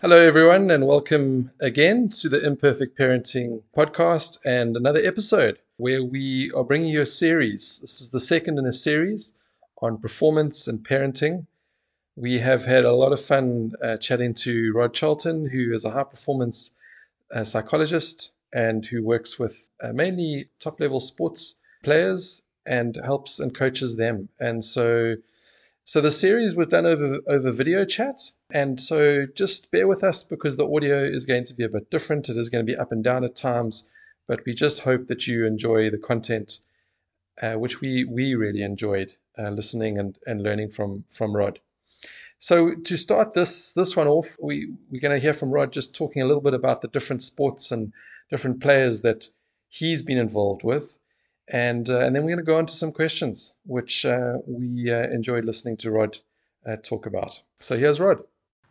Hello, everyone, and welcome again to the Imperfect Parenting podcast and another episode where we are bringing you a series. This is the second in a series on performance and parenting. We have had a lot of fun uh, chatting to Rod Charlton, who is a high performance uh, psychologist and who works with uh, mainly top level sports players and helps and coaches them. And so so the series was done over over video chat, and so just bear with us because the audio is going to be a bit different. It is going to be up and down at times, but we just hope that you enjoy the content, uh, which we we really enjoyed uh, listening and, and learning from from Rod. So to start this this one off, we we're going to hear from Rod just talking a little bit about the different sports and different players that he's been involved with. And, uh, and then we're going to go on to some questions, which uh, we uh, enjoyed listening to Rod uh, talk about. So here's Rod.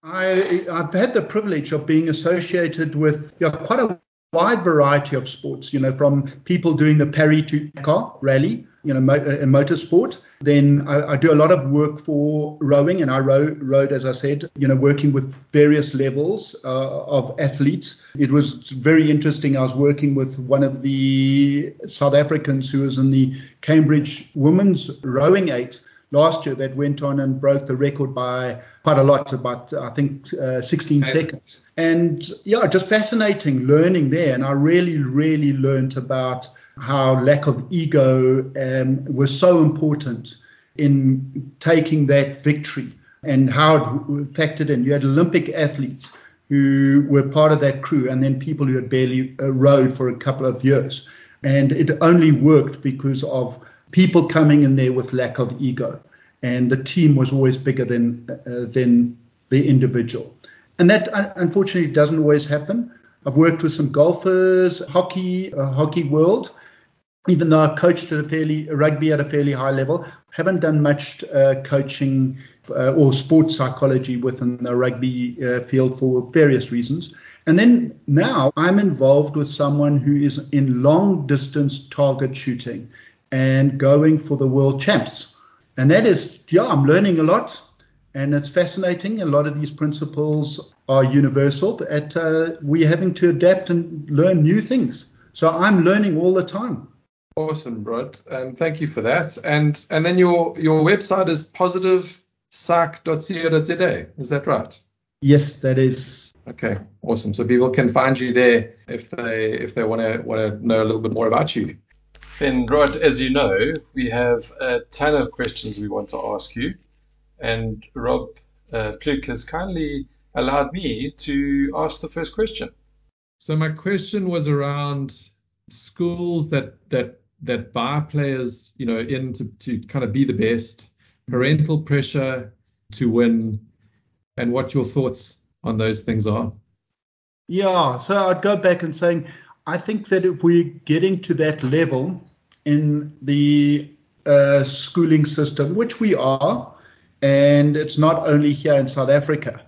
I, I've had the privilege of being associated with yeah, quite a wide variety of sports, you know, from people doing the Paris to Dakar rally, you know, uh, in motorsport. Then I, I, do a lot of work for rowing, and I row, rowed, as I said, you know, working with various levels uh, of athletes. It was very interesting. I was working with one of the South Africans who was in the Cambridge Women's Rowing Eight last year that went on and broke the record by quite a lot, about I think uh, 16 seconds. And yeah, just fascinating learning there. And I really, really learned about how lack of ego um, was so important in taking that victory and how it factored in. You had Olympic athletes who were part of that crew, and then people who had barely uh, rowed for a couple of years. And it only worked because of people coming in there with lack of ego, and the team was always bigger than uh, than the individual. And that unfortunately doesn't always happen. I've worked with some golfers, hockey, uh, hockey world. Even though I've coached at a fairly rugby at a fairly high level, haven't done much uh, coaching uh, or sports psychology within the rugby uh, field for various reasons. And then now I'm involved with someone who is in long distance target shooting and going for the world champs. And that is, yeah, I'm learning a lot and it's fascinating. A lot of these principles are universal, but uh, we're having to adapt and learn new things. So I'm learning all the time. Awesome, Rod. Um, thank you for that. And and then your your website is positivepsych.co.za. Is that right? Yes, that is. Okay, awesome. So people can find you there if they if they want to want to know a little bit more about you. Then, Rod, as you know, we have a ton of questions we want to ask you, and Rob uh, Pluk has kindly allowed me to ask the first question. So my question was around schools that that that buy players, you know, in to, to kind of be the best, parental pressure to win, and what your thoughts on those things are. Yeah, so I'd go back and saying I think that if we're getting to that level in the uh, schooling system, which we are, and it's not only here in South Africa,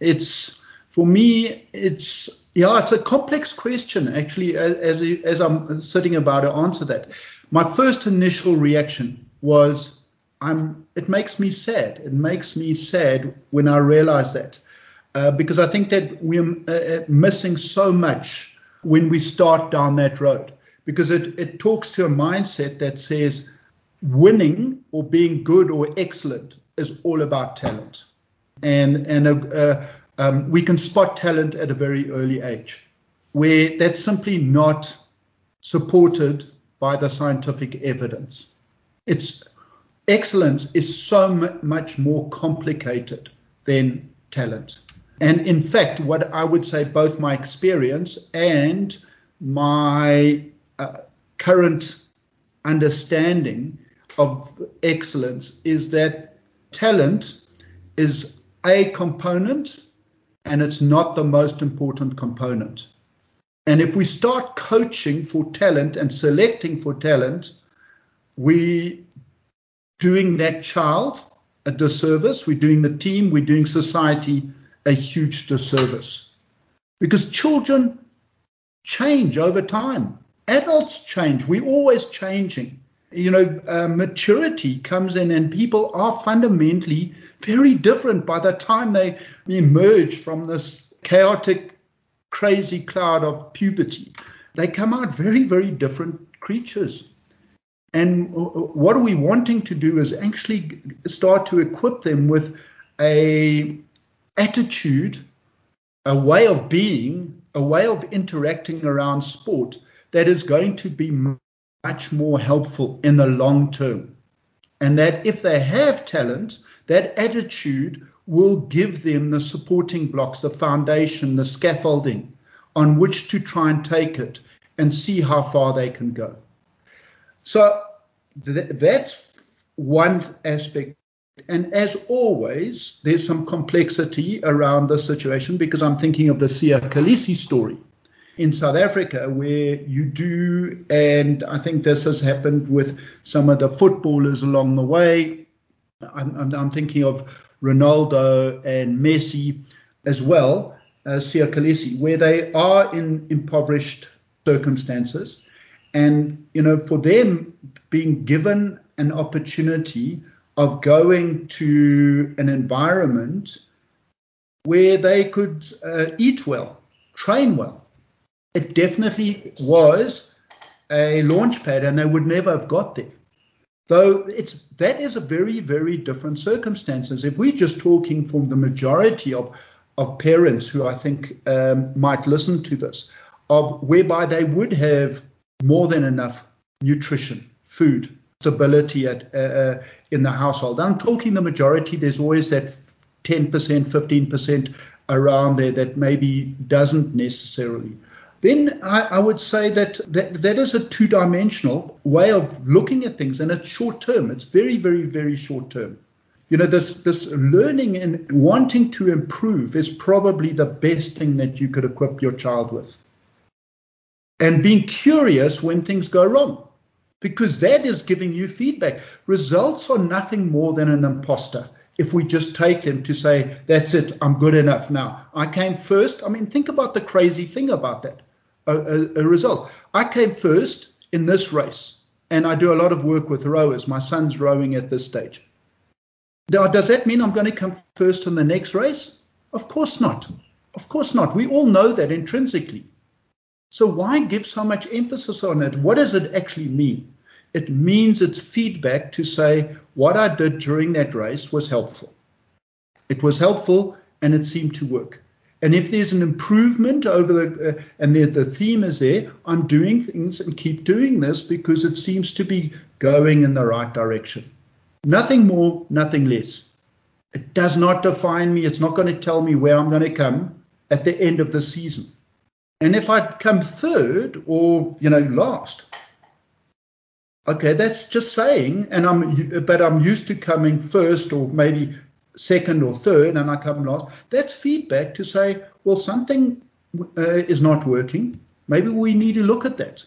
it's for me, it's yeah, it's a complex question actually. As as I'm sitting about to answer that, my first initial reaction was, I'm. It makes me sad. It makes me sad when I realize that, uh, because I think that we're uh, uh missing so much when we start down that road because it, it talks to a mindset that says winning or being good or excellent is all about talent. And, and uh, uh, um, we can spot talent at a very early age where that's simply not supported by the scientific evidence. It's excellence is so much more complicated than talent. And in fact, what I would say, both my experience and my uh, current understanding of excellence is that talent is a component and it's not the most important component. And if we start coaching for talent and selecting for talent, we doing that child a disservice, we're doing the team, we're doing society a huge disservice because children change over time. Adults change. We're always changing. You know, uh, maturity comes in, and people are fundamentally very different by the time they emerge from this chaotic, crazy cloud of puberty, they come out very, very different creatures. And what are we wanting to do is actually start to equip them with a attitude, a way of being, a way of interacting around sport that is going to be much more helpful in the long term. And that if they have talent, that attitude will give them the supporting blocks, the foundation, the scaffolding on which to try and take it and see how far they can go. So th- that's one aspect. And as always, there's some complexity around the situation because I'm thinking of the Siya Kolisi story in South Africa, where you do, and I think this has happened with some of the footballers along the way. I'm, I'm, I'm thinking of Ronaldo and Messi as well as Siya Kolisi, where they are in impoverished circumstances. And, you know, for them being given an opportunity of going to an environment where they could uh, eat well, train well, it definitely was a launch pad and they would never have got there. Though it's that is a very, very different circumstances. If we're just talking from the majority of of parents who I think um, might listen to this, of whereby they would have more than enough nutrition, food, stability at, uh, uh in the household. I'm talking the majority. There's always that 10%, 15% around there that maybe doesn't necessarily. Then I, I would say that, that that is a two-dimensional way of looking at things, and it's short term. It's very, very, very short term. You know this this learning and wanting to improve is probably the best thing that you could equip your child with. And being curious when things go wrong because that is giving you feedback. Results are nothing more than an imposter if we just take them to say that's it i'm good enough now. I came first. I mean think about the crazy thing about that a, a, result i came first in this race and i do a lot of work with rowers my son's rowing at this stage now, does that mean I'm going to come first in the next race? Of course not. Of course not. We all know that intrinsically. So why give so much emphasis on it? What does it actually mean? It means it's feedback to say what I did during that race was helpful. It was helpful and it seemed to work. And if there's an improvement over the, uh, and the, the theme is there, I'm doing things and keep doing this because it seems to be going in the right direction. Nothing more, nothing less. It does not define me. It's not going to tell me where I'm going to come at the end of the season. And if I come third or, you know, last, okay, that's just saying, and I'm, but I'm used to coming first or maybe second or third and I come last. That's feedback to say, well, something uh, is not working. Maybe we need to look at that.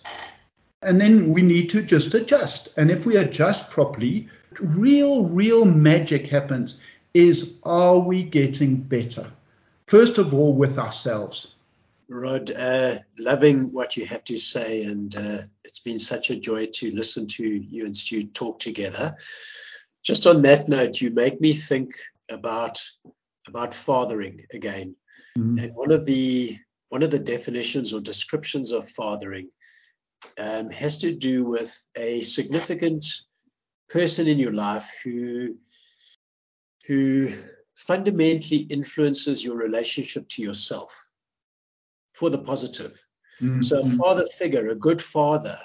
And then we need to just adjust. And if we adjust properly, real, real magic happens is are we getting better? First of all, with ourselves. Rod, uh, loving what you have to say, and uh, it's been such a joy to listen to you and Stu talk together. Just on that note, you make me think about about fathering again, mm-hmm. and one of the one of the definitions or descriptions of fathering um, has to do with a significant person in your life who who fundamentally influences your relationship to yourself for the positive. Mm-hmm. So a father figure, a good father,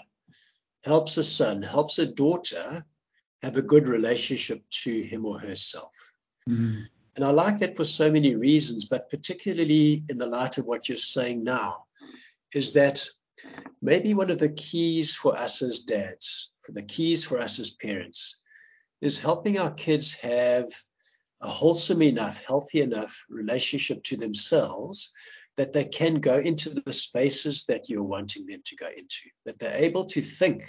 helps a son, helps a daughter have a good relationship to him or herself. Mm-hmm. And I like that for so many reasons, but particularly in the light of what you're saying now, is that maybe one of the keys for us as dads for the keys for us as parents is helping our kids have a wholesome enough, healthy enough relationship to themselves that they can go into the spaces that you're wanting them to go into, that they're able to think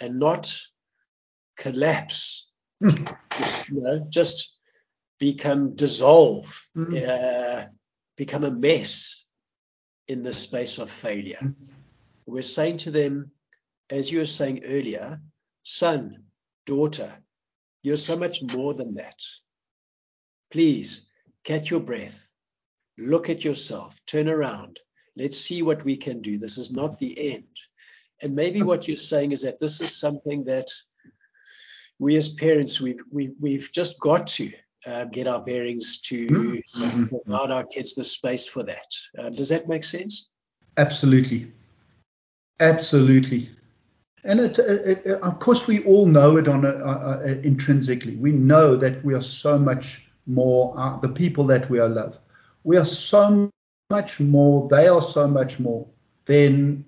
and not collapse, just, you know, just become dissolve, mm-hmm. uh, become a mess in the space of failure. Mm-hmm. We're saying to them, as you were saying earlier, son, daughter, you're so much more than that. Please catch your breath, look at yourself, turn around, let's see what we can do. This is not the end. And maybe what you're saying is that this is something that we as parents, we've, we've, we've just got to uh, get our bearings to mm-hmm. provide our kids the space for that. Uh, does that make sense? Absolutely. Absolutely. And it, it, it, of course, we all know it on a, a, a, intrinsically. We know that we are so much more uh, the people that we are love. We are so much more. They are so much more than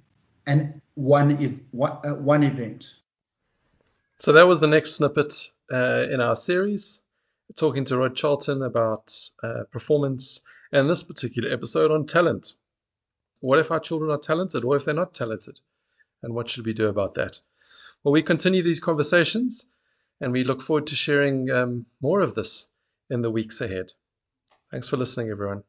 an one one, uh, one event. So that was the next snippet uh, in our series, talking to Rod Charlton about uh, performance, and this particular episode on talent. What if our children are talented? or if they're not talented? And what should we do about that? Well, we continue these conversations, and we look forward to sharing um, more of this in the weeks ahead. Thanks for listening, everyone.